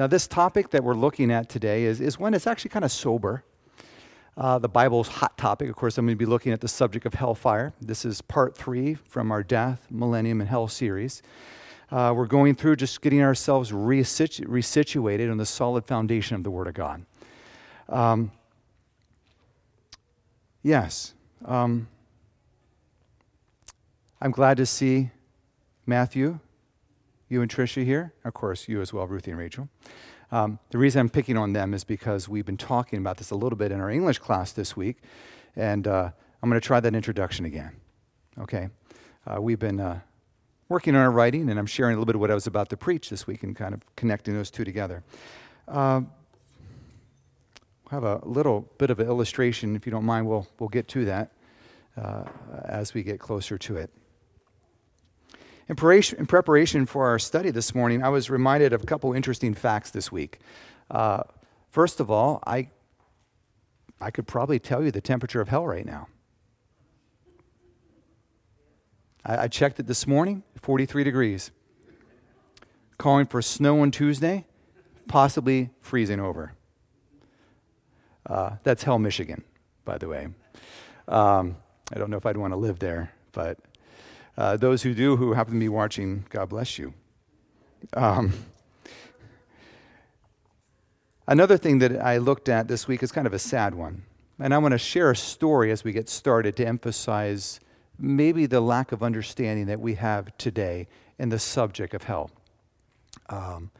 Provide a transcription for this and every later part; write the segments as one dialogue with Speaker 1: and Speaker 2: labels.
Speaker 1: Now, this topic that we're looking at today is, is one that's actually kind of sober. Uh, the Bible's hot topic. Of course, I'm going to be looking at the subject of hellfire. This is part three from our Death, Millennium, and Hell series. Uh, we're going through just getting ourselves resitu- resituated on the solid foundation of the Word of God. Um, yes. Um, I'm glad to see Matthew, you and Tricia here. Of course, you as well, Ruthie and Rachel. Um, the reason I'm picking on them is because we've been talking about this a little bit in our English class this week, and uh, I'm going to try that introduction again. Okay? Uh, we've been uh, working on our writing, and I'm sharing a little bit of what I was about to preach this week and kind of connecting those two together. Uh, have a little bit of an illustration, if you don't mind. We'll, we'll get to that uh, as we get closer to it. In preparation, for our study this morning, I was reminded of a couple interesting facts this week. Uh, first of all, I, I could probably tell you the temperature of hell right now. I, I checked it this morning 43 degrees. Calling for snow on Tuesday, possibly freezing over. Uh, that's Hell, Michigan, by the way. Um, I don't know if I'd want to live there, but uh, those who do, who happen to be watching, God bless you. Um, another thing that I looked at this week is kind of a sad one. And I want to share a story as we get started to emphasize maybe the lack of understanding that we have today in the subject of hell. Um,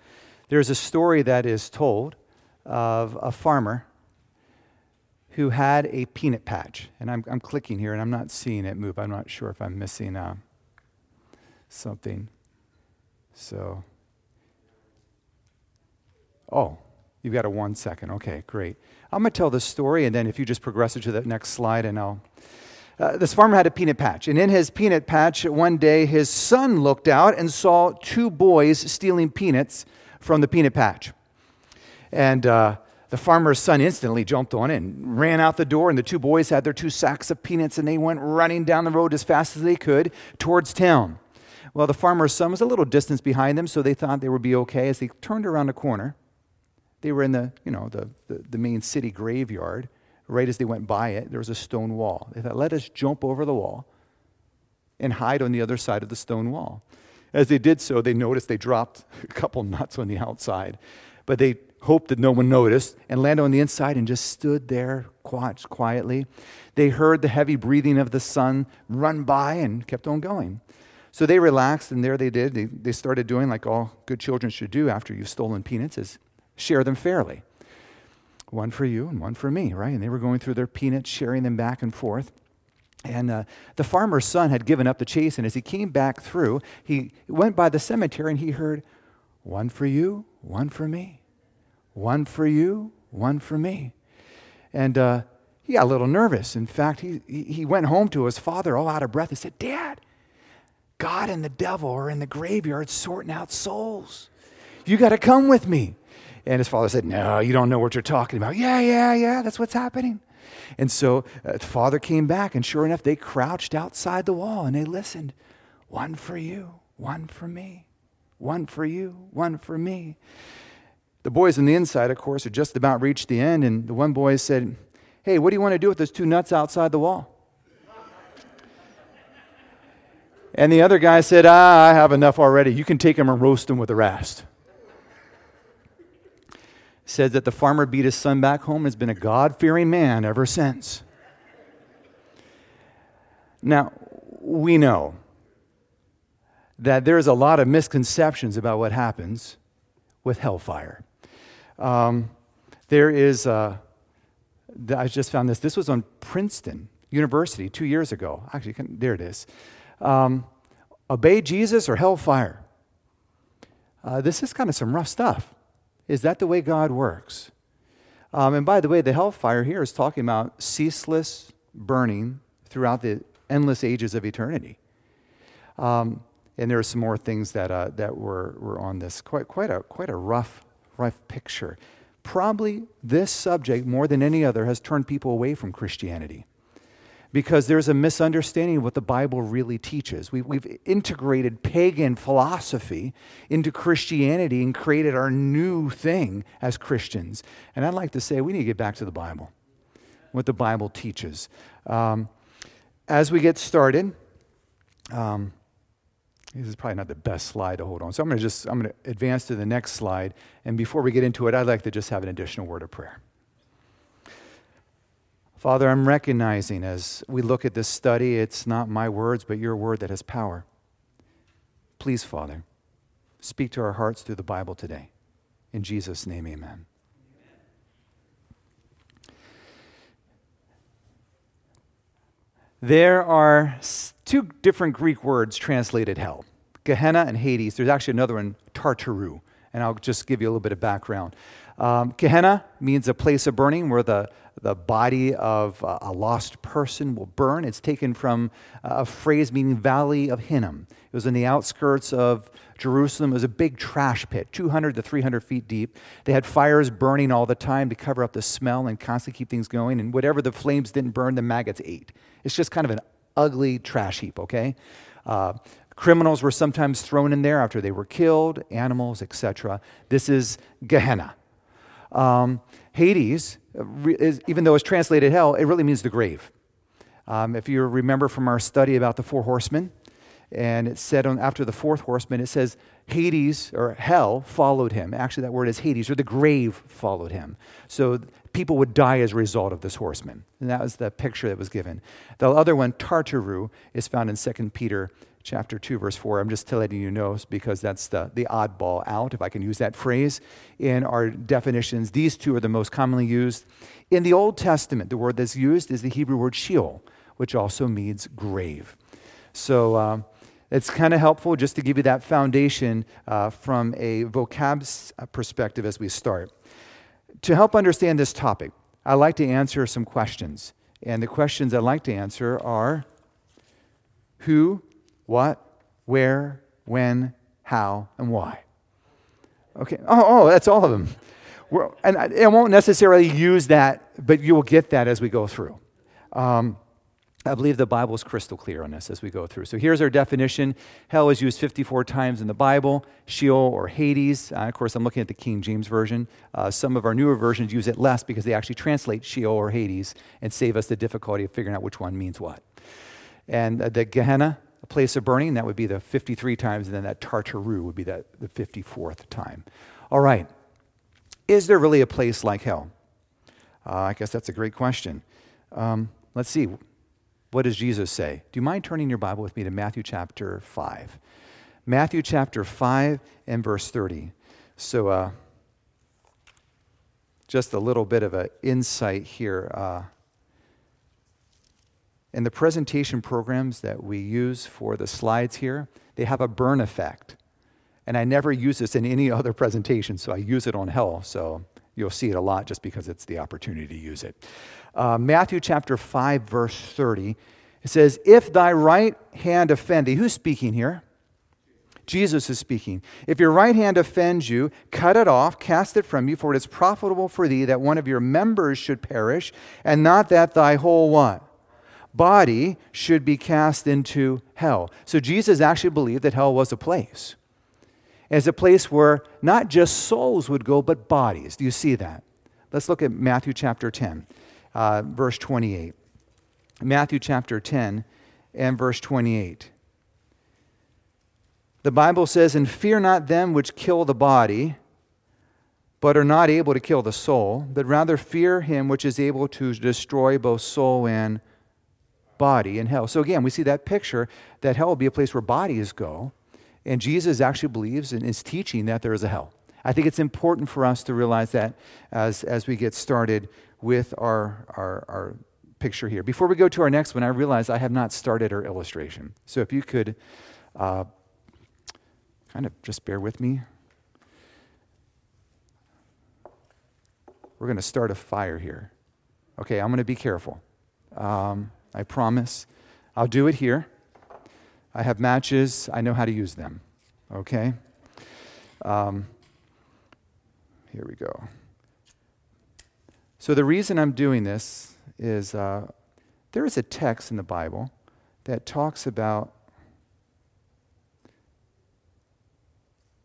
Speaker 1: there's a story that is told of a farmer who had a peanut patch. And I'm, I'm clicking here and I'm not seeing it move. I'm not sure if I'm missing. Uh, something. So, oh, you've got a one second. Okay, great. I'm going to tell the story, and then if you just progress it to the next slide, and I'll. Uh, this farmer had a peanut patch, and in his peanut patch, one day his son looked out and saw two boys stealing peanuts from the peanut patch. And uh, the farmer's son instantly jumped on and ran out the door, and the two boys had their two sacks of peanuts, and they went running down the road as fast as they could towards town. Well, the farmer's son was a little distance behind them, so they thought they would be okay. As they turned around the corner, they were in the, you know, the, the, the main city graveyard. Right as they went by it, there was a stone wall. They thought, let us jump over the wall and hide on the other side of the stone wall. As they did so, they noticed they dropped a couple nuts on the outside. But they hoped that no one noticed and landed on the inside and just stood there quiet, quietly. They heard the heavy breathing of the son run by and kept on going. So they relaxed, and there they did. They, they started doing like all good children should do after you've stolen peanuts is share them fairly. One for you and one for me, right? And they were going through their peanuts, sharing them back and forth. And uh, the farmer's son had given up the chase, and as he came back through, he went by the cemetery and he heard, One for you, one for me. One for you, one for me. And uh, he got a little nervous. In fact, he, he went home to his father all out of breath and said, Dad, God and the devil are in the graveyard sorting out souls. You got to come with me. And his father said, No, you don't know what you're talking about. Yeah, yeah, yeah, that's what's happening. And so uh, the father came back, and sure enough, they crouched outside the wall and they listened. One for you, one for me, one for you, one for me. The boys on the inside, of course, had just about reached the end, and the one boy said, Hey, what do you want to do with those two nuts outside the wall? And the other guy said, Ah, I have enough already. You can take them and roast them with the rest. Says that the farmer beat his son back home and has been a God fearing man ever since. Now, we know that there's a lot of misconceptions about what happens with hellfire. Um, there is, uh, I just found this. This was on Princeton University two years ago. Actually, there it is um, obey Jesus or hellfire. Uh, this is kind of some rough stuff. Is that the way God works? Um, and by the way, the hellfire here is talking about ceaseless burning throughout the endless ages of eternity. Um, and there are some more things that, uh, that were, were on this. Quite, quite, a, quite a rough, rough picture. Probably this subject, more than any other, has turned people away from Christianity because there's a misunderstanding of what the Bible really teaches. We, we've integrated pagan philosophy into Christianity and created our new thing as Christians. And I'd like to say we need to get back to the Bible, what the Bible teaches. Um, as we get started, um, this is probably not the best slide to hold on. So I'm going to just I'm going to advance to the next slide. And before we get into it, I'd like to just have an additional word of prayer. Father, I'm recognizing as we look at this study, it's not my words, but your word that has power. Please, Father, speak to our hearts through the Bible today. In Jesus' name, amen. There are two different Greek words translated hell Gehenna and Hades. There's actually another one, Tartaru. And I'll just give you a little bit of background. Um, Gehenna means a place of burning where the, the body of a lost person will burn. It's taken from a phrase meaning Valley of Hinnom. It was in the outskirts of Jerusalem. It was a big trash pit, 200 to 300 feet deep. They had fires burning all the time to cover up the smell and constantly keep things going. And whatever the flames didn't burn, the maggots ate. It's just kind of an ugly trash heap, okay? Uh, criminals were sometimes thrown in there after they were killed, animals, etc. This is Gehenna. Um, Hades, uh, is, even though it's translated hell, it really means the grave. Um, if you remember from our study about the four horsemen, and it said on, after the fourth horseman, it says Hades or hell followed him. Actually, that word is Hades, or the grave followed him. So people would die as a result of this horseman. And that was the picture that was given. The other one, Tartaru, is found in 2 Peter chapter 2, verse 4. I'm just letting you know because that's the, the oddball out, if I can use that phrase, in our definitions. These two are the most commonly used. In the Old Testament, the word that's used is the Hebrew word Sheol, which also means grave. So um, it's kind of helpful just to give you that foundation uh, from a vocab perspective as we start. To help understand this topic, I like to answer some questions. And the questions I like to answer are who, what, where, when, how, and why. Okay. Oh, oh that's all of them. We're, and I, I, won't necessarily use that, but you will get that as we go through. Um, I believe the Bible is crystal clear on this as we go through. So here's our definition. Hell is used 54 times in the Bible. Sheol or Hades. Uh, of course, I'm looking at the King James Version. Uh, some of our newer versions use it less because they actually translate Sheol or Hades and save us the difficulty of figuring out which one means what. And uh, the Gehenna, place of burning, that would be the 53 times, and then that Tartaru would be that, the 54th time. All right. Is there really a place like hell? Uh, I guess that's a great question. Um, let's see. What does Jesus say? Do you mind turning your Bible with me to Matthew chapter 5? Matthew chapter 5 and verse 30. So, uh, just a little bit of an insight here. Uh, in the presentation programs that we use for the slides here, they have a burn effect. And I never use this in any other presentation, so I use it on hell. So you'll see it a lot just because it's the opportunity to use it uh, Matthew chapter 5, verse 30. It says, If thy right hand offend thee, who's speaking here? Jesus is speaking. If your right hand offends you, cut it off, cast it from you, for it is profitable for thee that one of your members should perish, and not that thy whole what? Body should be cast into hell. So Jesus actually believed that hell was a place. As a place where not just souls would go, but bodies. Do you see that? Let's look at Matthew chapter 10 uh, verse 28. Matthew chapter 10 and verse 28. The Bible says, And fear not them which kill the body, but are not able to kill the soul, but rather fear him which is able to destroy both soul and body in hell. So again, we see that picture that hell will be a place where bodies go. And Jesus actually believes and is teaching that there is a hell. I think it's important for us to realize that as, as we get started with our, our, our picture here. Before we go to our next one, I realize I have not started our illustration. So if you could uh, kind of just bear with me. We're going to start a fire here. Okay, I'm going to be careful. Um, I promise. I'll do it here. I have matches, I know how to use them. Okay? Um, here we go. So, the reason I'm doing this is uh, there is a text in the Bible that talks about.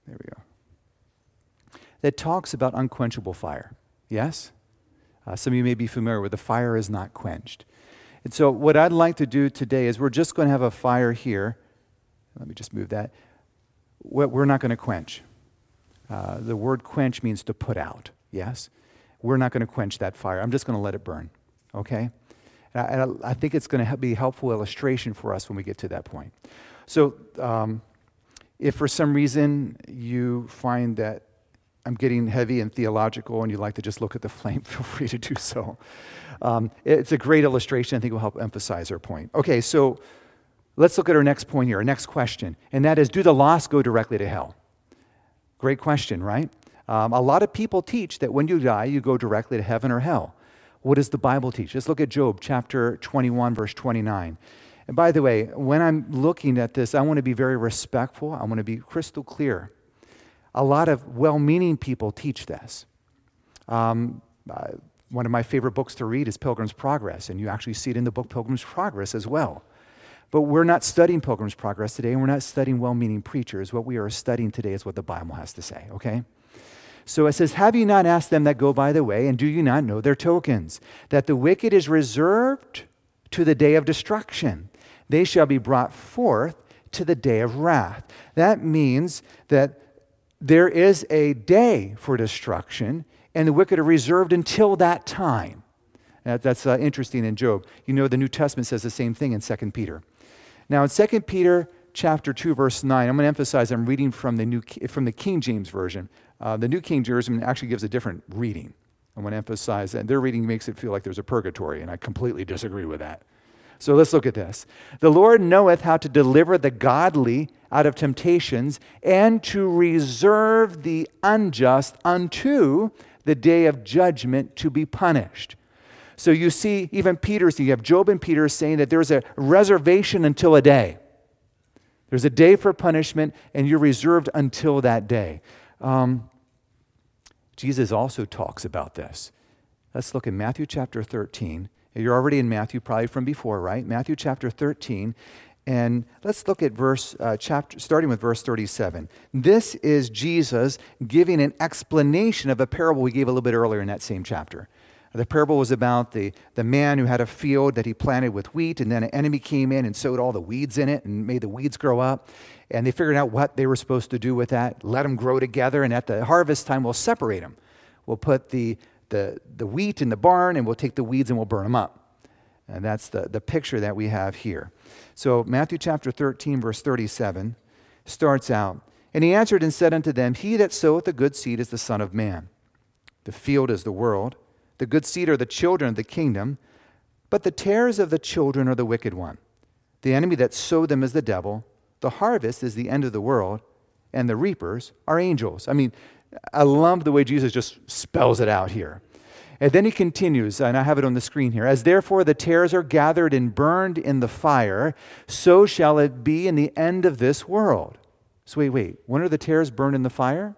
Speaker 1: There we go. That talks about unquenchable fire. Yes? Uh, some of you may be familiar with the fire is not quenched. And so, what I'd like to do today is we're just going to have a fire here. Let me just move that. We're not going to quench. Uh, the word quench means to put out. Yes? We're not going to quench that fire. I'm just going to let it burn. Okay? And I, I think it's going to be a helpful illustration for us when we get to that point. So, um, if for some reason you find that I'm getting heavy and theological and you'd like to just look at the flame, feel free to do so. Um, it's a great illustration. I think will help emphasize our point. Okay, so let's look at our next point here, our next question, and that is Do the lost go directly to hell? Great question, right? Um, a lot of people teach that when you die, you go directly to heaven or hell. What does the Bible teach? Let's look at Job chapter 21, verse 29. And by the way, when I'm looking at this, I want to be very respectful. I want to be crystal clear. A lot of well meaning people teach this. Um, uh, one of my favorite books to read is Pilgrim's Progress, and you actually see it in the book Pilgrim's Progress as well. But we're not studying Pilgrim's Progress today, and we're not studying well meaning preachers. What we are studying today is what the Bible has to say, okay? So it says, Have you not asked them that go by the way, and do you not know their tokens? That the wicked is reserved to the day of destruction. They shall be brought forth to the day of wrath. That means that there is a day for destruction, and the wicked are reserved until that time. That's uh, interesting in Job. You know, the New Testament says the same thing in 2 Peter. Now, in 2 Peter chapter 2, verse 9, I'm going to emphasize I'm reading from the, New, from the King James Version. Uh, the New King James actually gives a different reading. I want to emphasize that. Their reading makes it feel like there's a purgatory, and I completely disagree with that. So let's look at this. The Lord knoweth how to deliver the godly out of temptations and to reserve the unjust unto the day of judgment to be punished. So you see, even Peter, you have Job and Peter saying that there's a reservation until a day. There's a day for punishment, and you're reserved until that day. Um, Jesus also talks about this. Let's look at Matthew chapter 13. You're already in Matthew, probably from before, right? Matthew chapter 13. And let's look at verse, uh, chapter, starting with verse 37. This is Jesus giving an explanation of a parable we gave a little bit earlier in that same chapter. The parable was about the, the man who had a field that he planted with wheat, and then an enemy came in and sowed all the weeds in it and made the weeds grow up and they figured out what they were supposed to do with that, let them grow together, and at the harvest time, we'll separate them. We'll put the, the, the wheat in the barn, and we'll take the weeds and we'll burn them up. And that's the, the picture that we have here. So, Matthew chapter 13, verse 37 starts out And he answered and said unto them, He that soweth the good seed is the Son of Man. The field is the world. The good seed are the children of the kingdom. But the tares of the children are the wicked one. The enemy that sowed them is the devil. The harvest is the end of the world, and the reapers are angels. I mean, I love the way Jesus just spells it out here. And then he continues, and I have it on the screen here. As therefore the tares are gathered and burned in the fire, so shall it be in the end of this world. So, wait, wait. When are the tares burned in the fire?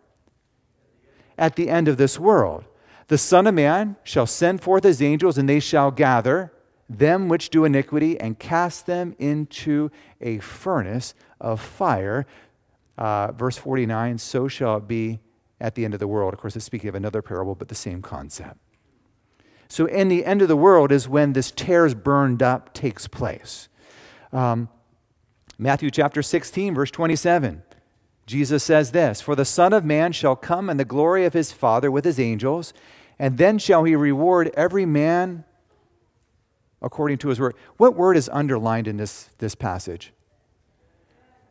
Speaker 1: At the end of this world. The Son of Man shall send forth his angels, and they shall gather them which do iniquity and cast them into a furnace of fire. Uh, verse 49 so shall it be at the end of the world. Of course, it's speaking of another parable, but the same concept. So, in the end of the world is when this tares burned up takes place. Um, Matthew chapter 16, verse 27. Jesus says this For the Son of Man shall come in the glory of his Father with his angels, and then shall he reward every man according to his word. What word is underlined in this, this passage?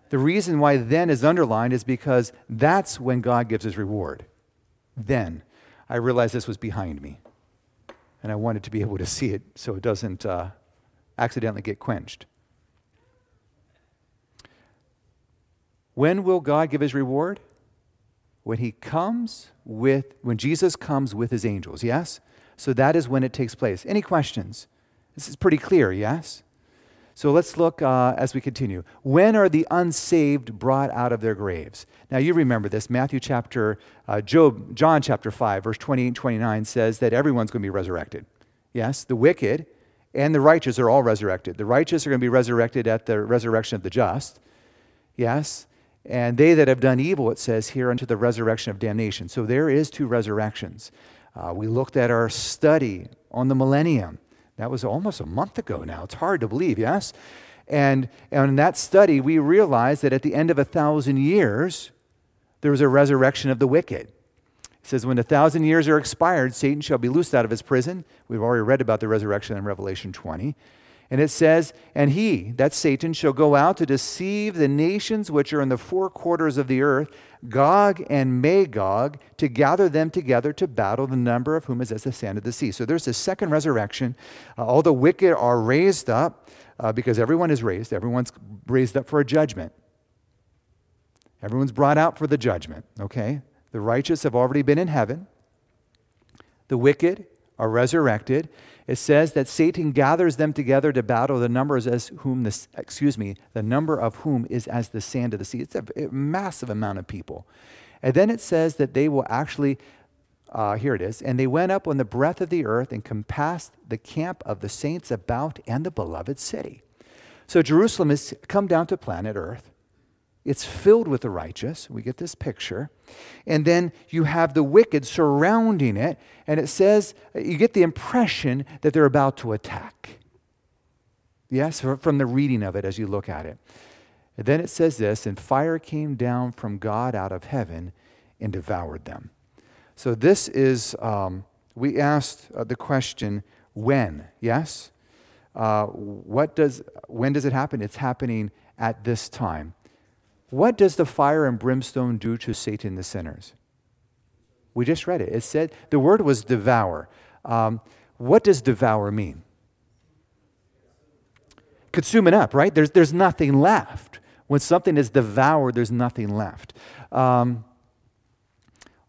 Speaker 1: The reason why then is underlined is because that's when God gives his reward. Then. I realized this was behind me. And I wanted to be able to see it so it doesn't uh, accidentally get quenched. When will God give his reward? When he comes with, when Jesus comes with his angels, yes? So that is when it takes place. Any questions? This is pretty clear, yes? So let's look uh, as we continue. When are the unsaved brought out of their graves? Now you remember this. Matthew chapter, uh, Job, John chapter 5, verse 28 and 29 says that everyone's going to be resurrected. Yes, the wicked and the righteous are all resurrected. The righteous are going to be resurrected at the resurrection of the just. Yes? And they that have done evil, it says here, unto the resurrection of damnation. So there is two resurrections. Uh, we looked at our study on the millennium. That was almost a month ago now. It's hard to believe, yes? And, and in that study, we realized that at the end of a thousand years, there was a resurrection of the wicked. It says, When a thousand years are expired, Satan shall be loosed out of his prison. We've already read about the resurrection in Revelation 20. And it says, And he, that Satan, shall go out to deceive the nations which are in the four quarters of the earth, Gog and Magog, to gather them together to battle, the number of whom is as the sand of the sea. So there's a second resurrection. Uh, all the wicked are raised up uh, because everyone is raised, everyone's raised up for a judgment. Everyone's brought out for the judgment, okay? The righteous have already been in heaven. The wicked are resurrected. It says that Satan gathers them together to battle. The numbers as whom the excuse me, the number of whom is as the sand of the sea. It's a, a massive amount of people. And then it says that they will actually, uh, here it is, and they went up on the breadth of the earth and compassed the camp of the saints about and the beloved city. So Jerusalem has come down to planet Earth. It's filled with the righteous. We get this picture. And then you have the wicked surrounding it. And it says, you get the impression that they're about to attack. Yes, from the reading of it as you look at it. And then it says this and fire came down from God out of heaven and devoured them. So this is, um, we asked uh, the question, when? Yes? Uh, what does, when does it happen? It's happening at this time. What does the fire and brimstone do to Satan the sinners? We just read it. It said the word was devour. Um, what does devour mean? Consume it up, right? There's, there's nothing left. When something is devoured, there's nothing left. Um,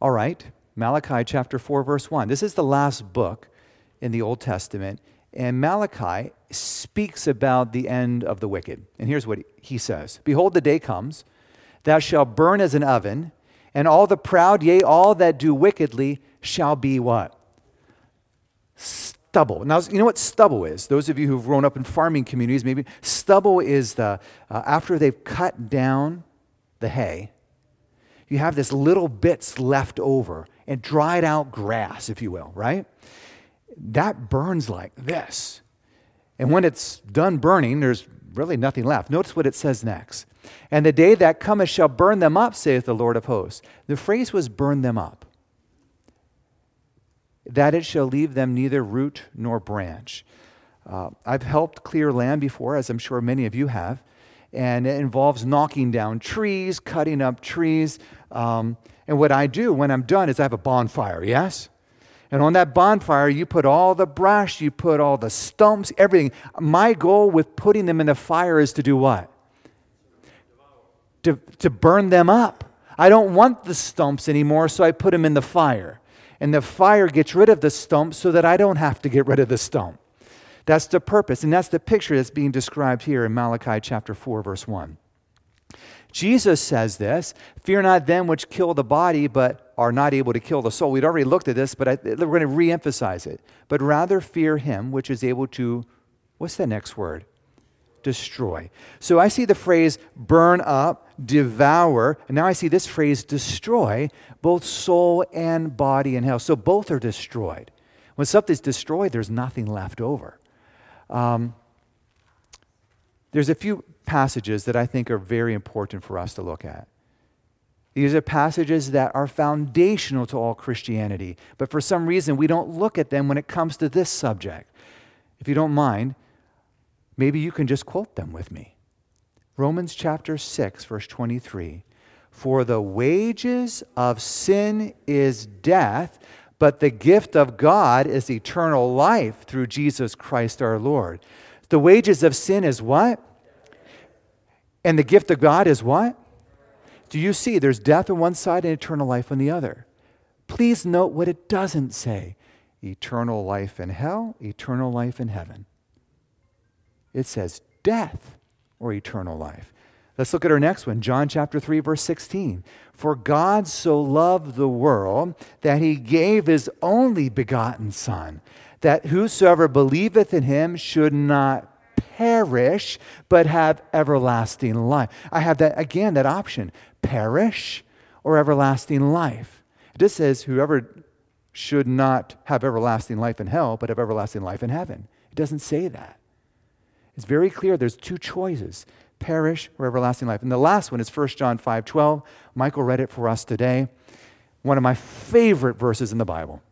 Speaker 1: all right, Malachi chapter 4, verse 1. This is the last book in the Old Testament. And Malachi speaks about the end of the wicked. And here's what he says Behold, the day comes, thou shalt burn as an oven, and all the proud, yea, all that do wickedly, shall be what? Stubble. Now, you know what stubble is? Those of you who've grown up in farming communities, maybe stubble is the, uh, after they've cut down the hay, you have this little bits left over and dried out grass, if you will, right? That burns like this. And when it's done burning, there's really nothing left. Notice what it says next. And the day that cometh shall burn them up, saith the Lord of hosts. The phrase was burn them up. That it shall leave them neither root nor branch. Uh, I've helped clear land before, as I'm sure many of you have, and it involves knocking down trees, cutting up trees. Um, and what I do when I'm done is I have a bonfire, yes? And on that bonfire, you put all the brush, you put all the stumps, everything. My goal with putting them in the fire is to do what? To, to burn them up. I don't want the stumps anymore, so I put them in the fire. And the fire gets rid of the stump so that I don't have to get rid of the stump. That's the purpose. And that's the picture that's being described here in Malachi chapter 4, verse 1. Jesus says this Fear not them which kill the body, but are not able to kill the soul. We'd already looked at this, but I, we're going to re emphasize it. But rather fear him which is able to, what's the next word? Destroy. So I see the phrase burn up, devour, and now I see this phrase destroy, both soul and body in hell. So both are destroyed. When something's destroyed, there's nothing left over. Um, there's a few passages that I think are very important for us to look at. These are passages that are foundational to all Christianity, but for some reason we don't look at them when it comes to this subject. If you don't mind, maybe you can just quote them with me. Romans chapter 6, verse 23. For the wages of sin is death, but the gift of God is eternal life through Jesus Christ our Lord. The wages of sin is what? And the gift of God is what? Do you see there's death on one side and eternal life on the other? Please note what it doesn't say eternal life in hell, eternal life in heaven. It says death or eternal life. Let's look at our next one, John chapter 3 verse 16. For God so loved the world that he gave his only begotten son that whosoever believeth in him should not perish, but have everlasting life. I have that, again, that option perish or everlasting life. Just says, whoever should not have everlasting life in hell, but have everlasting life in heaven. It doesn't say that. It's very clear there's two choices perish or everlasting life. And the last one is 1 John 5 12. Michael read it for us today. One of my favorite verses in the Bible.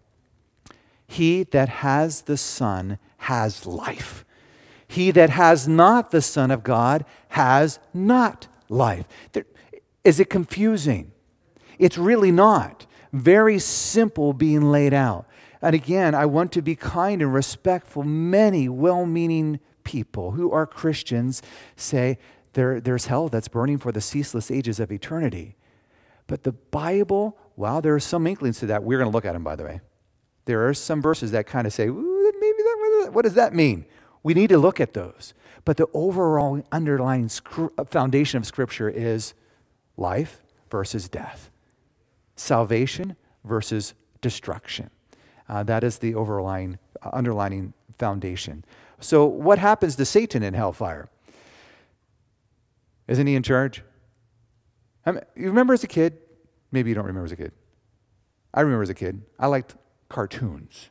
Speaker 1: He that has the Son has life. He that has not the Son of God has not life. There, is it confusing? It's really not. Very simple being laid out. And again, I want to be kind and respectful. Many well meaning people who are Christians say there, there's hell that's burning for the ceaseless ages of eternity. But the Bible, while there are some inklings to that, we're going to look at them, by the way. There are some verses that kind of say, maybe that, what does that mean? We need to look at those. But the overall underlying foundation of Scripture is life versus death, salvation versus destruction. Uh, that is the overlying, uh, underlining foundation. So, what happens to Satan in hellfire? Isn't he in charge? I mean, you remember as a kid? Maybe you don't remember as a kid. I remember as a kid. I liked cartoons.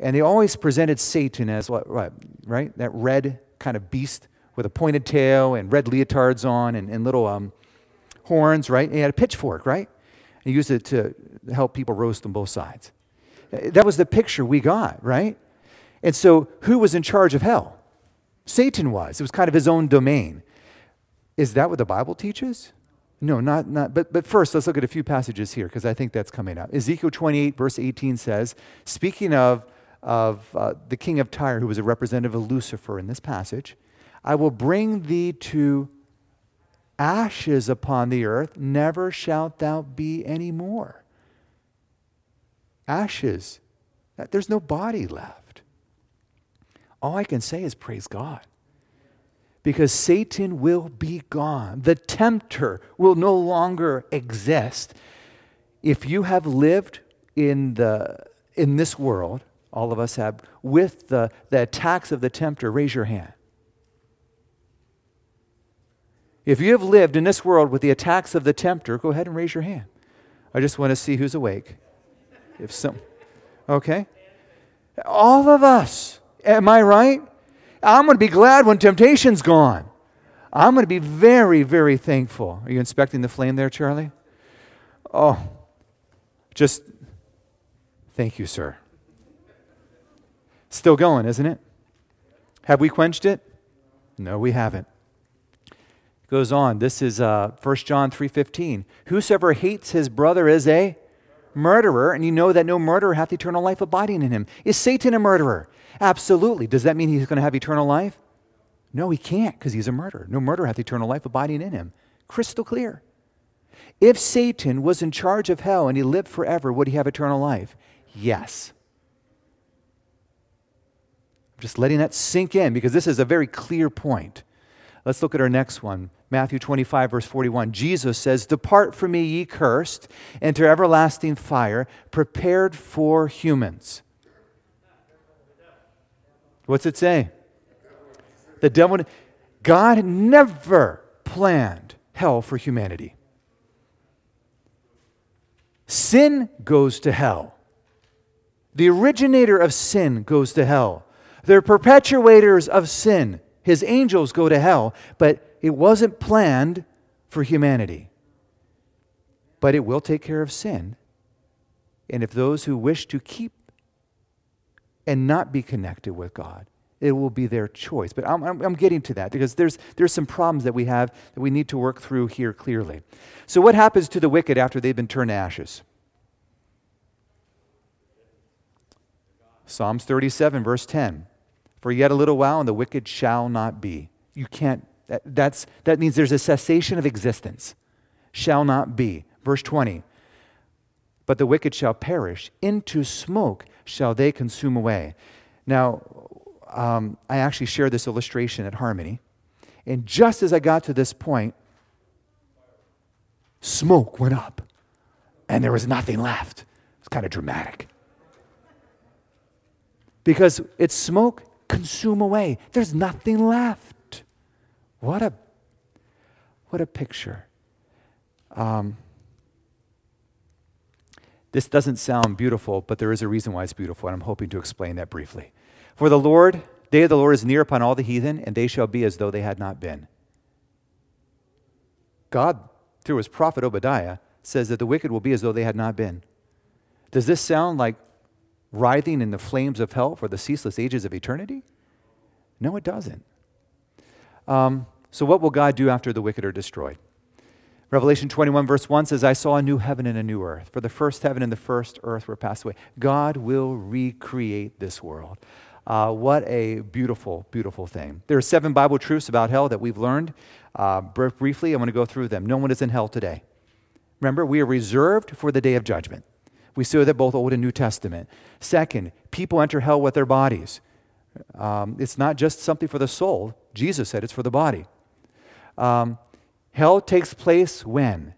Speaker 1: And they always presented Satan as what, what right? That red kind of beast with a pointed tail and red leotards on and, and little um, horns, right? And he had a pitchfork, right? And He used it to help people roast on both sides. That was the picture we got, right? And so, who was in charge of hell? Satan was. It was kind of his own domain. Is that what the Bible teaches? No, not, not but, but first, let's look at a few passages here because I think that's coming up. Ezekiel 28, verse 18 says, speaking of, of uh, the king of Tyre, who was a representative of Lucifer in this passage, I will bring thee to ashes upon the earth, never shalt thou be any more. Ashes. There's no body left. All I can say is praise God. Because Satan will be gone. The tempter will no longer exist. If you have lived in, the, in this world, all of us have, with the, the attacks of the tempter, raise your hand. If you have lived in this world with the attacks of the tempter, go ahead and raise your hand. I just want to see who's awake. If some, okay? All of us. Am I right? I'm going to be glad when temptation's gone. I'm going to be very, very thankful. Are you inspecting the flame there, Charlie? Oh, just thank you, sir. Still going, isn't it? Have we quenched it? No, we haven't It goes on. This is uh, 1 John 3.15. Whosoever hates his brother is a murderer, and you know that no murderer hath eternal life abiding in him. Is Satan a murderer? Absolutely. Does that mean he's going to have eternal life? No, he can't because he's a murderer. No murderer hath eternal life abiding in him. Crystal clear. If Satan was in charge of hell and he lived forever, would he have eternal life? Yes. Just letting that sink in because this is a very clear point. Let's look at our next one. Matthew 25, verse 41. Jesus says, Depart from me, ye cursed, into everlasting fire, prepared for humans. What's it say? The devil, God never planned hell for humanity. Sin goes to hell. The originator of sin goes to hell. The perpetuators of sin his angels go to hell, but it wasn't planned for humanity. But it will take care of sin. And if those who wish to keep and not be connected with God, it will be their choice. But I'm, I'm, I'm, getting to that because there's, there's some problems that we have that we need to work through here clearly. So, what happens to the wicked after they've been turned to ashes? Psalms 37, verse 10. For yet a little while, and the wicked shall not be. You can't, that, that's, that means there's a cessation of existence. Shall not be. Verse 20. But the wicked shall perish. Into smoke shall they consume away. Now, um, I actually shared this illustration at Harmony. And just as I got to this point, smoke went up and there was nothing left. It's kind of dramatic. because its smoke consume away. There's nothing left. What a what a picture. Um, this doesn't sound beautiful, but there is a reason why it's beautiful, and I'm hoping to explain that briefly. For the Lord, day of the Lord is near upon all the heathen, and they shall be as though they had not been. God, through his prophet Obadiah, says that the wicked will be as though they had not been. Does this sound like writhing in the flames of hell for the ceaseless ages of eternity? No, it doesn't. Um, so, what will God do after the wicked are destroyed? Revelation 21, verse 1 says, I saw a new heaven and a new earth. For the first heaven and the first earth were passed away. God will recreate this world. Uh, what a beautiful, beautiful thing. There are seven Bible truths about hell that we've learned. Uh, briefly, I'm going to go through them. No one is in hell today. Remember, we are reserved for the day of judgment. We see that both Old and New Testament. Second, people enter hell with their bodies. Um, it's not just something for the soul. Jesus said it's for the body. Um, hell takes place when?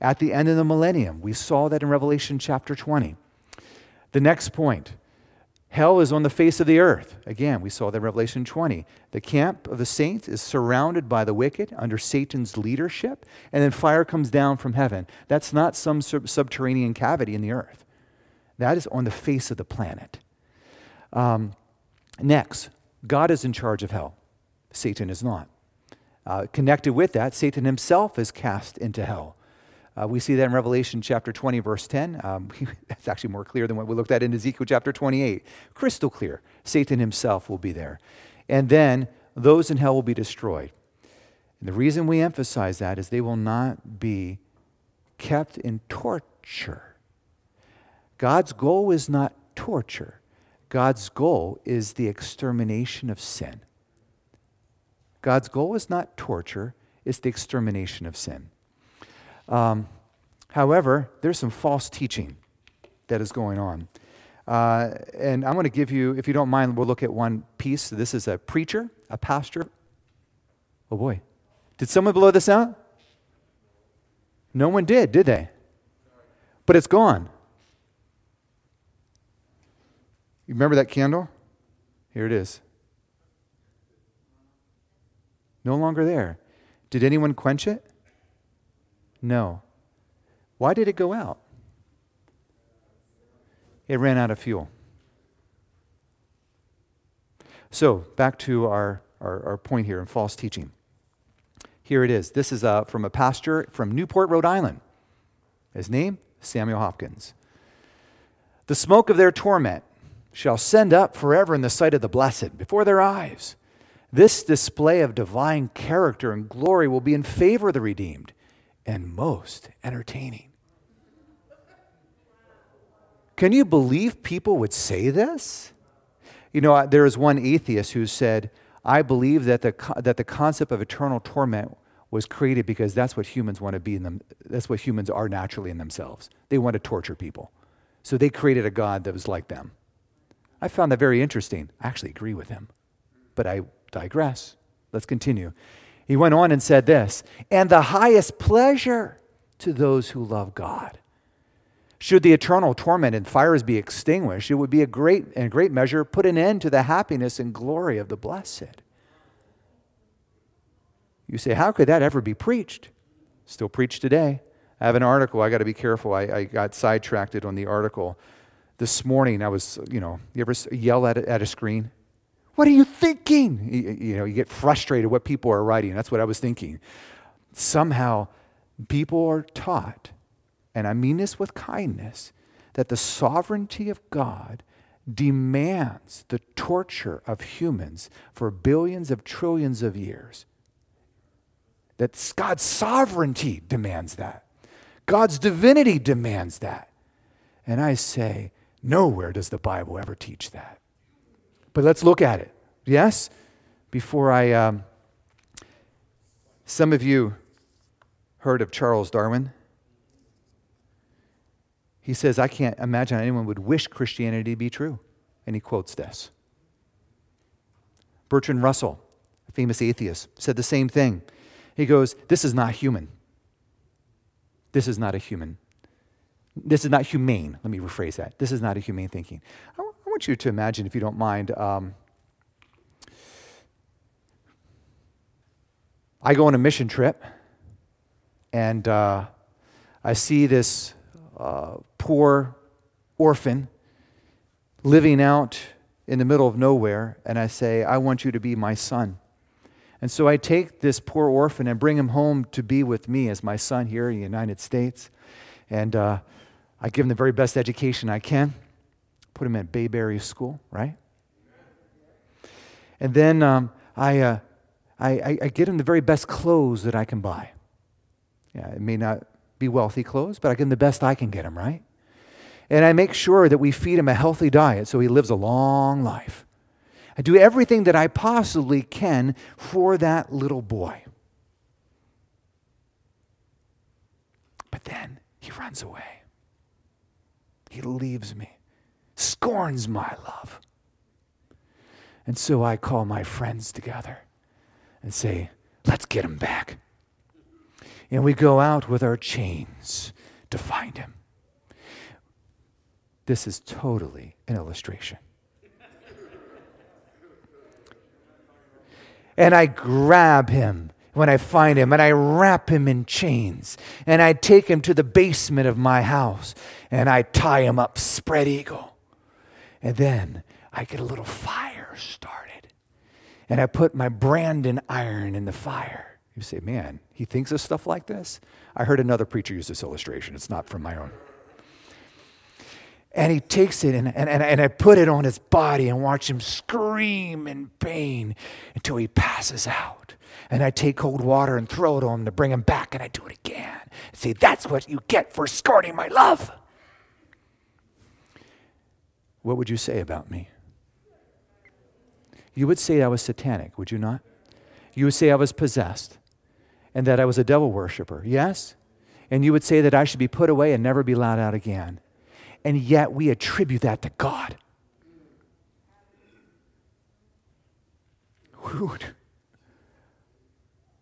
Speaker 1: At the end of the millennium. We saw that in Revelation chapter 20. The next point hell is on the face of the earth. Again, we saw that in Revelation 20. The camp of the saints is surrounded by the wicked under Satan's leadership, and then fire comes down from heaven. That's not some sub- subterranean cavity in the earth, that is on the face of the planet. Um, next, God is in charge of hell, Satan is not. Uh, connected with that, Satan himself is cast into hell. Uh, we see that in Revelation chapter 20, verse 10. Um, that's actually more clear than what we looked at in Ezekiel chapter 28. Crystal clear. Satan himself will be there. And then those in hell will be destroyed. And the reason we emphasize that is they will not be kept in torture. God's goal is not torture, God's goal is the extermination of sin. God's goal is not torture, it's the extermination of sin. Um, however, there's some false teaching that is going on. Uh, and I'm going to give you, if you don't mind, we'll look at one piece. This is a preacher, a pastor. Oh boy. Did someone blow this out? No one did, did they? But it's gone. You remember that candle? Here it is. No longer there. Did anyone quench it? No. Why did it go out? It ran out of fuel. So, back to our, our, our point here in false teaching. Here it is. This is uh, from a pastor from Newport, Rhode Island. His name? Samuel Hopkins. The smoke of their torment shall send up forever in the sight of the blessed, before their eyes. This display of divine character and glory will be in favor of the redeemed and most entertaining. Can you believe people would say this? You know, there is one atheist who said, I believe that the, that the concept of eternal torment was created because that's what humans want to be in them. That's what humans are naturally in themselves. They want to torture people. So they created a God that was like them. I found that very interesting. I actually agree with him, but I digress. Let's continue. He went on and said this and the highest pleasure to those who love God. Should the eternal torment and fires be extinguished, it would be a great, and great measure, put an end to the happiness and glory of the blessed. You say, how could that ever be preached? Still preached today. I have an article. I got to be careful. I, I got sidetracked on the article this morning. I was, you know, you ever yell at a, at a screen? What are you thinking? You, you know, you get frustrated what people are writing. That's what I was thinking. Somehow, people are taught, and I mean this with kindness, that the sovereignty of God demands the torture of humans for billions of trillions of years. That God's sovereignty demands that. God's divinity demands that. And I say, nowhere does the Bible ever teach that. But let's look at it. Yes? Before I. Um, some of you heard of Charles Darwin. He says, I can't imagine anyone would wish Christianity to be true. And he quotes this. Bertrand Russell, a famous atheist, said the same thing. He goes, This is not human. This is not a human. This is not humane. Let me rephrase that. This is not a humane thinking. I want you to imagine, if you don't mind, um, I go on a mission trip, and uh, I see this uh, poor orphan living out in the middle of nowhere, and I say, I want you to be my son. And so I take this poor orphan and bring him home to be with me as my son here in the United States. And uh, I give him the very best education I can, put him at Bayberry School, right? And then um, I, uh, I, I get him the very best clothes that I can buy. Yeah, it may not be wealthy clothes, but I get him the best I can get him, right? And I make sure that we feed him a healthy diet so he lives a long life. I do everything that I possibly can for that little boy. But then he runs away. He leaves me, scorns my love. And so I call my friends together and say, Let's get him back. And we go out with our chains to find him. This is totally an illustration. and I grab him when I find him and I wrap him in chains and I take him to the basement of my house and I tie him up spread eagle. And then I get a little fire started and I put my branding iron in the fire. You say, man, he thinks of stuff like this? I heard another preacher use this illustration. It's not from my own. And he takes it and, and, and I put it on his body and watch him scream in pain until he passes out. And I take cold water and throw it on him to bring him back, and I do it again. See, That's what you get for scorning my love. What would you say about me? You would say I was satanic, would you not? You would say I was possessed and that I was a devil worshiper, yes? And you would say that I should be put away and never be allowed out again and yet we attribute that to God.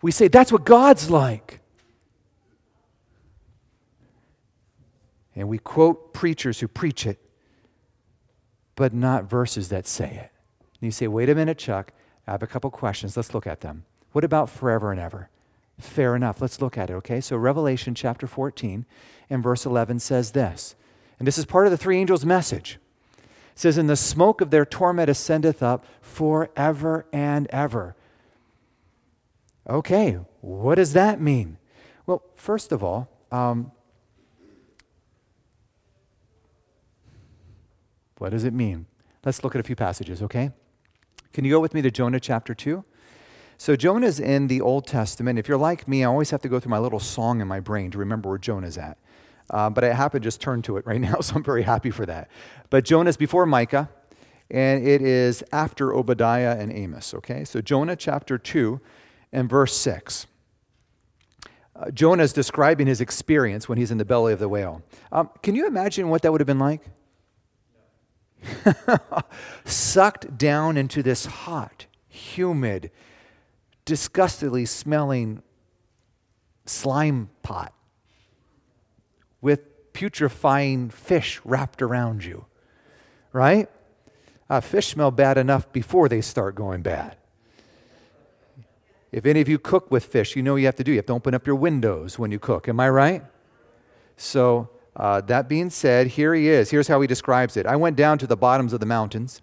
Speaker 1: We say that's what God's like. And we quote preachers who preach it, but not verses that say it. And you say, wait a minute, Chuck, I have a couple questions. Let's look at them. What about forever and ever? Fair enough. Let's look at it, okay? So, Revelation chapter 14 and verse 11 says this and this is part of the three angels' message. It says, And the smoke of their torment ascendeth up forever and ever. Okay, what does that mean? Well, first of all, um, what does it mean? Let's look at a few passages, okay? Can you go with me to Jonah chapter 2? So, Jonah's in the Old Testament. If you're like me, I always have to go through my little song in my brain to remember where Jonah's at. Uh, but I happen to just turn to it right now, so I'm very happy for that. But Jonah's before Micah, and it is after Obadiah and Amos, okay? So Jonah chapter 2 and verse 6. Uh, Jonah is describing his experience when he's in the belly of the whale. Um, can you imagine what that would have been like? Sucked down into this hot, humid, disgustedly smelling slime pot with putrefying fish wrapped around you, right? Uh, fish smell bad enough before they start going bad. If any of you cook with fish, you know you have to do. You have to open up your windows when you cook. Am I right? So, uh, that being said, here he is. Here's how he describes it I went down to the bottoms of the mountains.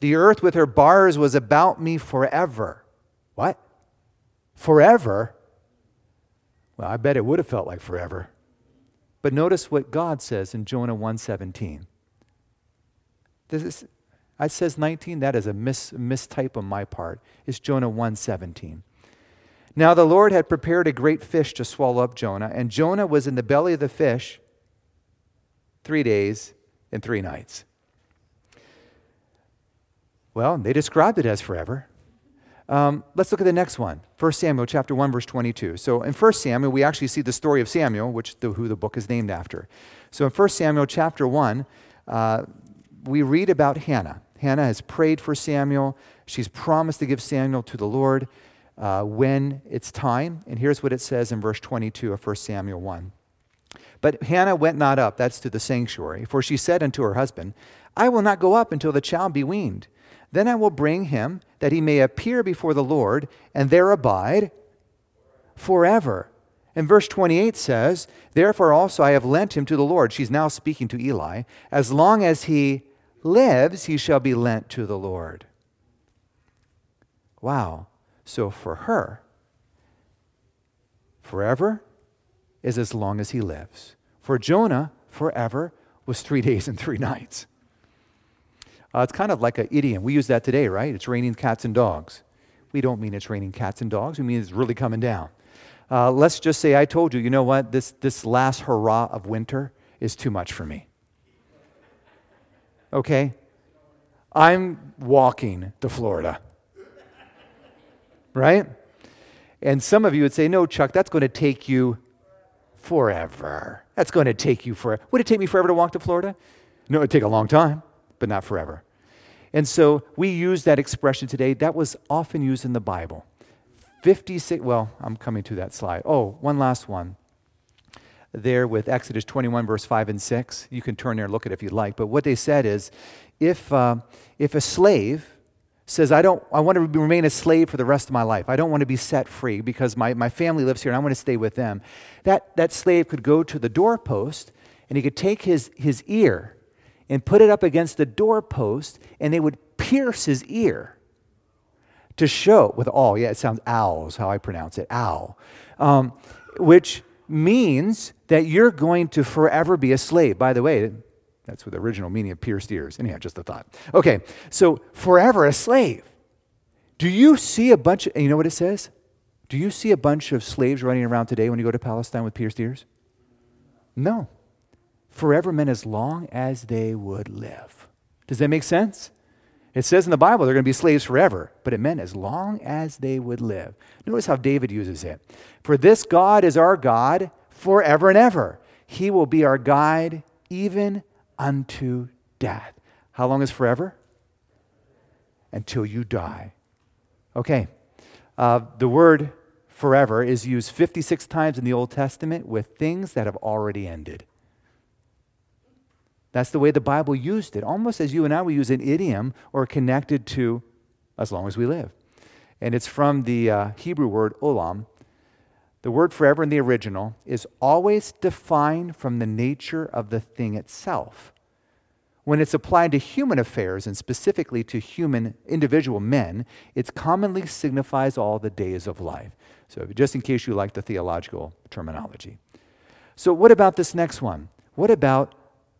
Speaker 1: The earth with her bars was about me forever. What? Forever? Well, I bet it would have felt like forever. But notice what God says in Jonah 1:17. This is, I says 19. That is a mis, mistype on my part. It's Jonah 1:17. Now the Lord had prepared a great fish to swallow up Jonah, and Jonah was in the belly of the fish three days and three nights. Well, they described it as forever. Um, let's look at the next one 1 Samuel chapter 1, verse 22. So in 1 Samuel, we actually see the story of Samuel, which the, who the book is named after. So in 1 Samuel chapter 1, uh, we read about Hannah. Hannah has prayed for Samuel. She's promised to give Samuel to the Lord uh, when it's time. And here's what it says in verse 22 of 1 Samuel 1. But Hannah went not up, that's to the sanctuary, for she said unto her husband, I will not go up until the child be weaned. Then I will bring him, that he may appear before the Lord, and there abide forever. And verse 28 says, Therefore also I have lent him to the Lord. She's now speaking to Eli. As long as he lives, he shall be lent to the Lord. Wow. So for her, forever is as long as he lives. For Jonah, forever was three days and three nights. Uh, it's kind of like an idiom. We use that today, right? It's raining cats and dogs. We don't mean it's raining cats and dogs. We mean it's really coming down. Uh, let's just say I told you, you know what? This, this last hurrah of winter is too much for me. Okay? I'm walking to Florida. Right? And some of you would say, no, Chuck, that's going to take you forever. That's going to take you forever. Would it take me forever to walk to Florida? No, it'd take a long time, but not forever. And so we use that expression today. That was often used in the Bible. 56, well, I'm coming to that slide. Oh, one last one. There with Exodus 21, verse 5 and 6. You can turn there and look at it if you'd like. But what they said is if, uh, if a slave says, I, don't, I want to remain a slave for the rest of my life. I don't want to be set free because my, my family lives here and I want to stay with them. That, that slave could go to the doorpost and he could take his, his ear and put it up against the doorpost and they would pierce his ear to show with awl. Yeah, it sounds owls, how I pronounce it, owl. Um, which means that you're going to forever be a slave. By the way, that's what the original meaning of pierced ears. Anyhow, just a thought. Okay, so forever a slave. Do you see a bunch of, you know what it says? Do you see a bunch of slaves running around today when you go to Palestine with pierced ears? No. Forever meant as long as they would live. Does that make sense? It says in the Bible they're going to be slaves forever, but it meant as long as they would live. Notice how David uses it. For this God is our God forever and ever. He will be our guide even unto death. How long is forever? Until you die. Okay. Uh, the word forever is used 56 times in the Old Testament with things that have already ended. That's the way the Bible used it, almost as you and I would use an idiom or connected to as long as we live. And it's from the uh, Hebrew word olam. The word forever in the original is always defined from the nature of the thing itself. When it's applied to human affairs and specifically to human individual men, it commonly signifies all the days of life. So, just in case you like the theological terminology. So, what about this next one? What about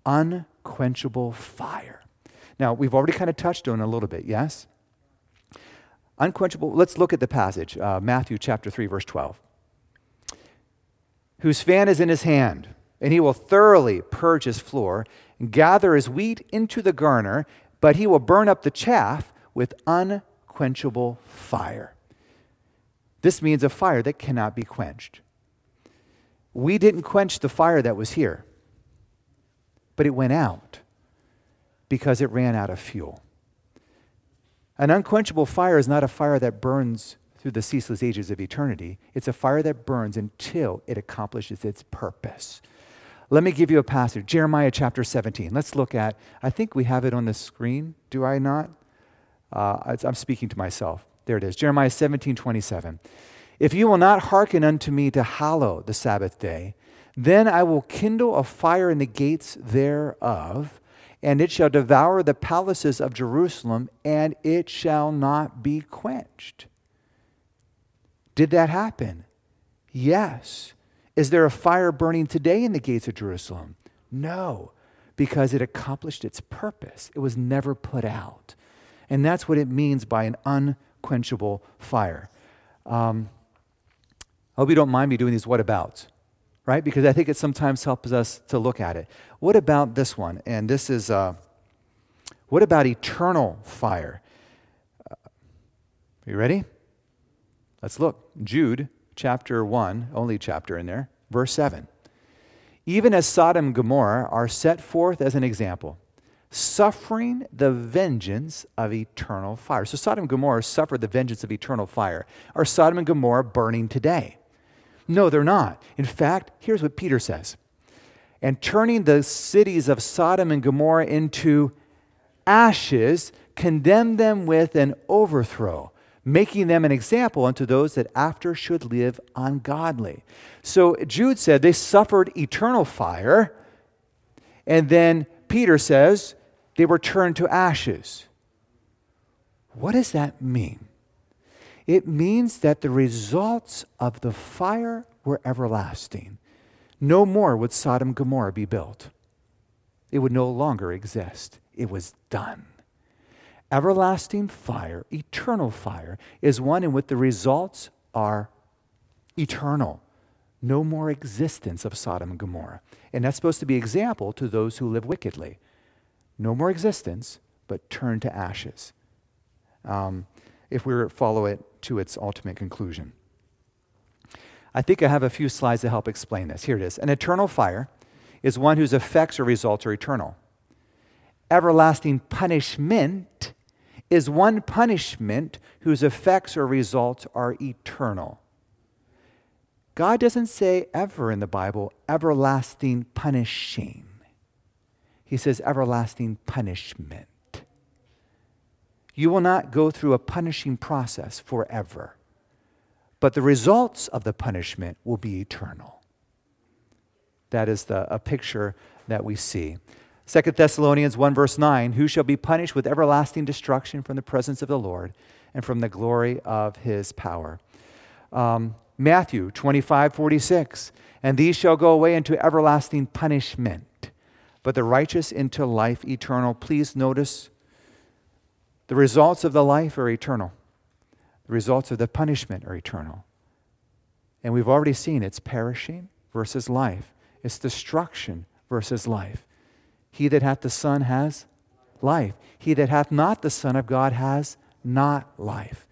Speaker 1: unquenchable fire. Now, we've already kind of touched on a little bit, yes? Unquenchable, let's look at the passage, uh, Matthew chapter 3, verse 12. Whose fan is in his hand, and he will thoroughly purge his floor, gather his wheat into the garner, but he will burn up the chaff with unquenchable fire. This means a fire that cannot be quenched. We didn't quench the fire that was here but it went out because it ran out of fuel. An unquenchable fire is not a fire that burns through the ceaseless ages of eternity. It's a fire that burns until it accomplishes its purpose. Let me give you a passage Jeremiah chapter 17. Let's look at, I think we have it on the screen, do I not? Uh, I'm speaking to myself. There it is Jeremiah 17 27. If you will not hearken unto me to hallow the Sabbath day, then I will kindle a fire in the gates thereof, and it shall devour the palaces of Jerusalem, and it shall not be quenched. Did that happen? Yes. Is there a fire burning today in the gates of Jerusalem? No, because it accomplished its purpose. It was never put out. And that's what it means by an unquenchable fire. Um, I hope you don't mind me doing these whatabouts right? Because I think it sometimes helps us to look at it. What about this one? And this is, uh, what about eternal fire? Uh, are you ready? Let's look. Jude chapter 1, only chapter in there, verse 7. Even as Sodom and Gomorrah are set forth as an example, suffering the vengeance of eternal fire. So Sodom and Gomorrah suffered the vengeance of eternal fire. Are Sodom and Gomorrah burning today? No, they're not. In fact, here's what Peter says and turning the cities of Sodom and Gomorrah into ashes, condemned them with an overthrow, making them an example unto those that after should live ungodly. So Jude said they suffered eternal fire, and then Peter says they were turned to ashes. What does that mean? It means that the results of the fire were everlasting. No more would Sodom and Gomorrah be built. It would no longer exist. It was done. Everlasting fire, eternal fire, is one in which the results are eternal. No more existence of Sodom and Gomorrah. And that's supposed to be example to those who live wickedly. No more existence, but turn to ashes. Um, if we follow it to its ultimate conclusion. I think I have a few slides to help explain this. Here it is. An eternal fire is one whose effects or results are eternal. Everlasting punishment is one punishment whose effects or results are eternal. God doesn't say ever in the Bible, everlasting punishing. He says everlasting punishment. You will not go through a punishing process forever, but the results of the punishment will be eternal. That is the, a picture that we see. 2 Thessalonians 1, verse 9 Who shall be punished with everlasting destruction from the presence of the Lord and from the glory of his power? Um, Matthew 25, 46 And these shall go away into everlasting punishment, but the righteous into life eternal. Please notice the results of the life are eternal, the results of the punishment are eternal. And we've already seen it's perishing versus life, it's destruction versus life. He that hath the Son has life. He that hath not the Son of God has not life.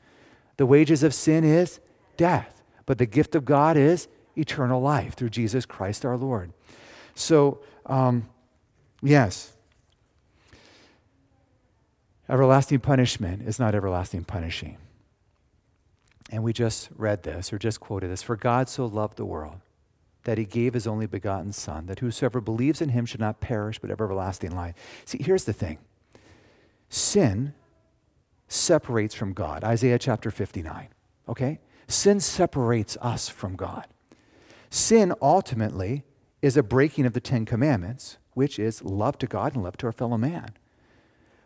Speaker 1: The wages of sin is death, but the gift of God is eternal life through Jesus Christ our Lord. So, um, yes, everlasting punishment is not everlasting punishing. And we just read this or just quoted this For God so loved the world that he gave his only begotten Son, that whosoever believes in him should not perish but have everlasting life. See, here's the thing sin separates from God. Isaiah chapter 59, okay? Sin separates us from God. Sin ultimately is a breaking of the Ten Commandments, which is love to God and love to our fellow man.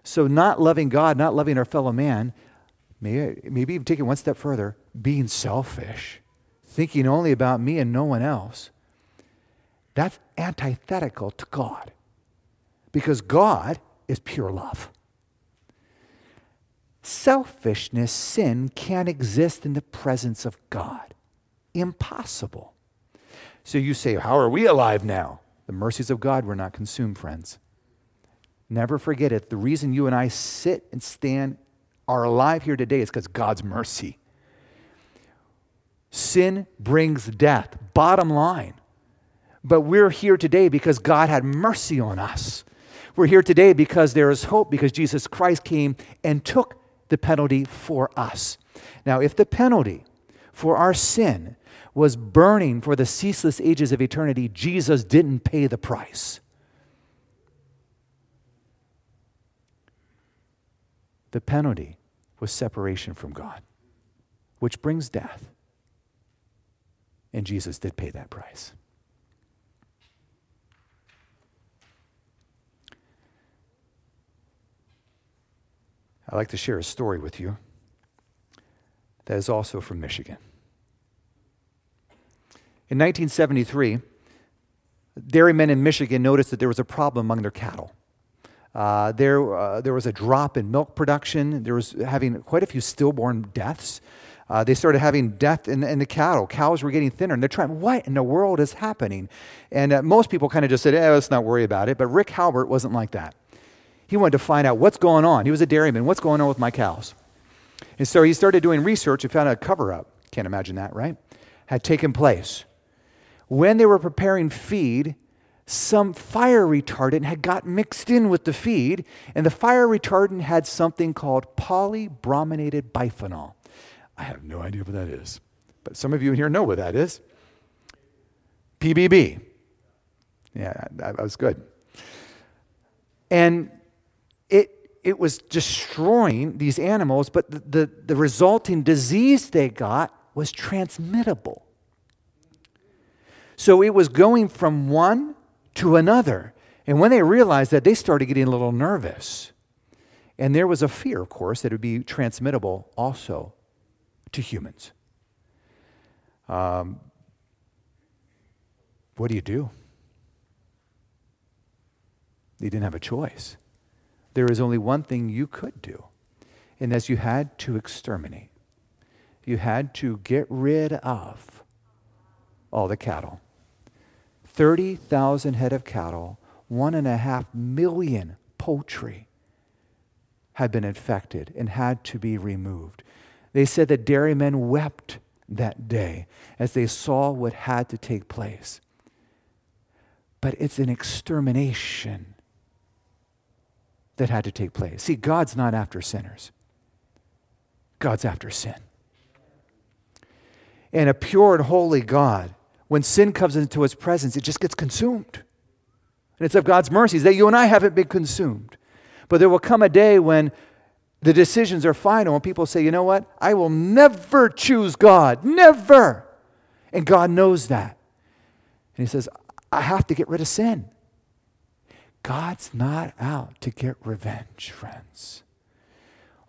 Speaker 1: So, not loving God, not loving our fellow man, maybe even taking one step further, being selfish thinking only about me and no one else, that's antithetical to God. Because God is pure love. Selfishness, sin, can't exist in the presence of God. Impossible. So you say, How are we alive now? The mercies of God were not consumed, friends. Never forget it. The reason you and I sit and stand are alive here today is because God's mercy. Sin brings death, bottom line. But we're here today because God had mercy on us. We're here today because there is hope, because Jesus Christ came and took the penalty for us. Now, if the penalty for our sin was burning for the ceaseless ages of eternity, Jesus didn't pay the price. The penalty was separation from God, which brings death. And Jesus did pay that price. I'd like to share a story with you that is also from Michigan. In 1973, dairymen in Michigan noticed that there was a problem among their cattle. Uh, there, uh, there was a drop in milk production. There was having quite a few stillborn deaths. Uh, they started having death in, in, the cattle. Cows were getting thinner, and they're trying, what in the world is happening? And uh, most people kind of just said, eh, let's not worry about it. But Rick Halbert wasn't like that. He wanted to find out what's going on. He was a dairyman. What's going on with my cows? And so he started doing research and found a cover up. Can't imagine that, right? Had taken place. When they were preparing feed, some fire retardant had got mixed in with the feed, and the fire retardant had something called polybrominated biphenyl. I have no idea what that is. But some of you in here know what that is. PBB. Yeah, that was good. And it, it was destroying these animals, but the, the, the resulting disease they got was transmittable. So it was going from one to another. And when they realized that, they started getting a little nervous. And there was a fear, of course, that it would be transmittable also to humans. Um, what do you do? You didn't have a choice. There is only one thing you could do, and that's you had to exterminate. You had to get rid of all the cattle. 30,000 head of cattle, one and a half million poultry had been infected and had to be removed. They said that dairymen wept that day as they saw what had to take place. But it's an extermination that had to take place. See, God's not after sinners, God's after sin. And a pure and holy God, when sin comes into his presence, it just gets consumed. And it's of God's mercies that you and I haven't been consumed. But there will come a day when the decisions are final and people say, you know what? I will never choose God. Never. And God knows that. And He says, I have to get rid of sin. God's not out to get revenge, friends.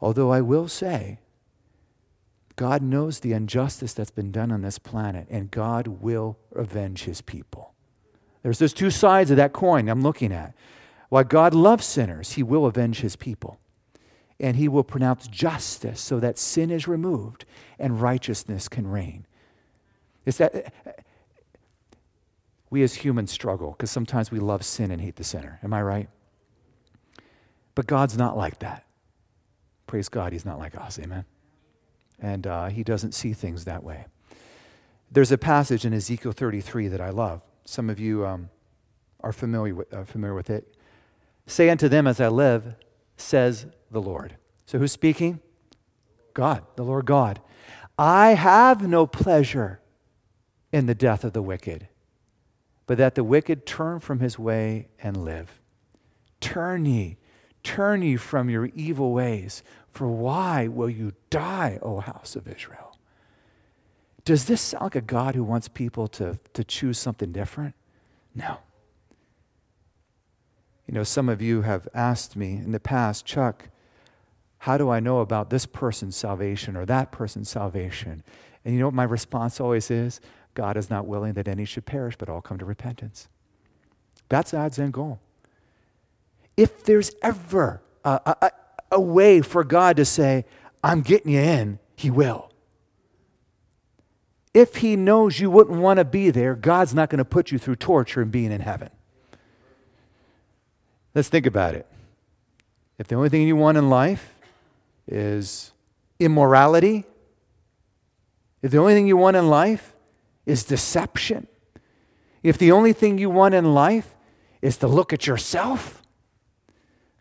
Speaker 1: Although I will say, God knows the injustice that's been done on this planet, and God will avenge his people. There's those two sides of that coin I'm looking at. While God loves sinners, he will avenge his people. And he will pronounce justice so that sin is removed and righteousness can reign. It's that we as humans struggle because sometimes we love sin and hate the sinner. Am I right? But God's not like that. Praise God, He's not like us. Amen. And uh, He doesn't see things that way. There's a passage in Ezekiel 33 that I love. Some of you um, are familiar with, uh, familiar with it. Say unto them, As I live, says the Lord. So who's speaking? God, the Lord God. I have no pleasure in the death of the wicked, but that the wicked turn from his way and live. Turn ye, turn ye from your evil ways, for why will you die, O house of Israel? Does this sound like a God who wants people to, to choose something different? No. You know, some of you have asked me in the past, Chuck, how do I know about this person's salvation or that person's salvation? And you know what my response always is? God is not willing that any should perish, but all come to repentance. That's God's end goal. If there's ever a, a, a way for God to say, I'm getting you in, He will. If He knows you wouldn't want to be there, God's not going to put you through torture and being in heaven. Let's think about it. If the only thing you want in life is immorality, if the only thing you want in life is deception, if the only thing you want in life is to look at yourself,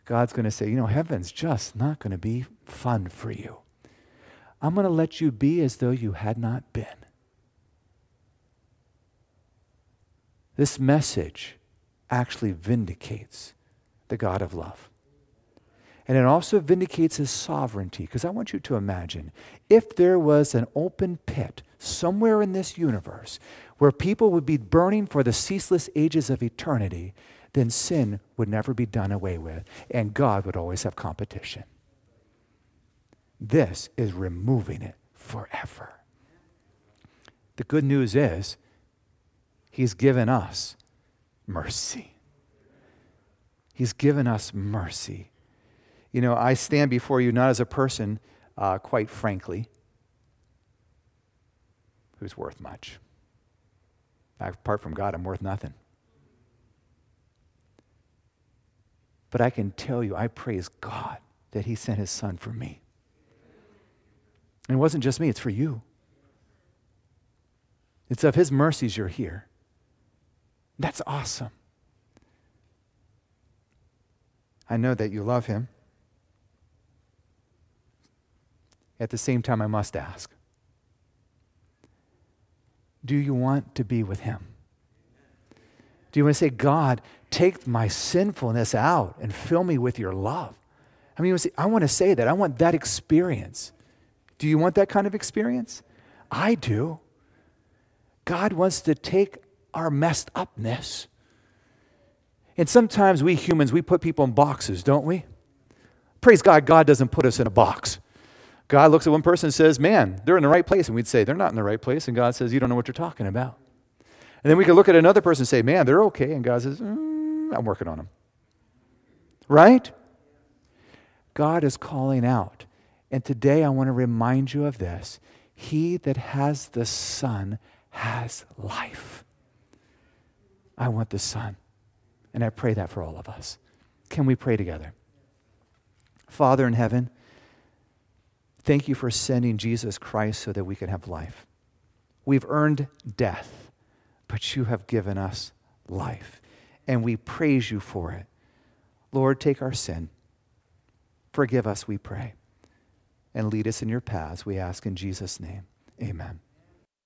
Speaker 1: God's going to say, you know, heaven's just not going to be fun for you. I'm going to let you be as though you had not been. This message actually vindicates the God of love. And it also vindicates his sovereignty. Because I want you to imagine if there was an open pit somewhere in this universe where people would be burning for the ceaseless ages of eternity, then sin would never be done away with, and God would always have competition. This is removing it forever. The good news is, He's given us mercy. He's given us mercy. You know, I stand before you not as a person, uh, quite frankly, who's worth much. Apart from God, I'm worth nothing. But I can tell you, I praise God that He sent His Son for me. And it wasn't just me, it's for you. It's of His mercies you're here. That's awesome. I know that you love him. At the same time, I must ask Do you want to be with him? Do you want to say, God, take my sinfulness out and fill me with your love? I mean, I want to say that. I want that experience. Do you want that kind of experience? I do. God wants to take our messed upness. And sometimes we humans, we put people in boxes, don't we? Praise God, God doesn't put us in a box. God looks at one person and says, Man, they're in the right place. And we'd say, They're not in the right place. And God says, You don't know what you're talking about. And then we could look at another person and say, Man, they're okay. And God says, mm, I'm working on them. Right? God is calling out. And today I want to remind you of this He that has the Son has life. I want the Son. And I pray that for all of us. Can we pray together? Father in heaven, thank you for sending Jesus Christ so that we can have life. We've earned death, but you have given us life. And we praise you for it. Lord, take our sin. Forgive us, we pray. And lead us in your paths, we ask in Jesus' name. Amen.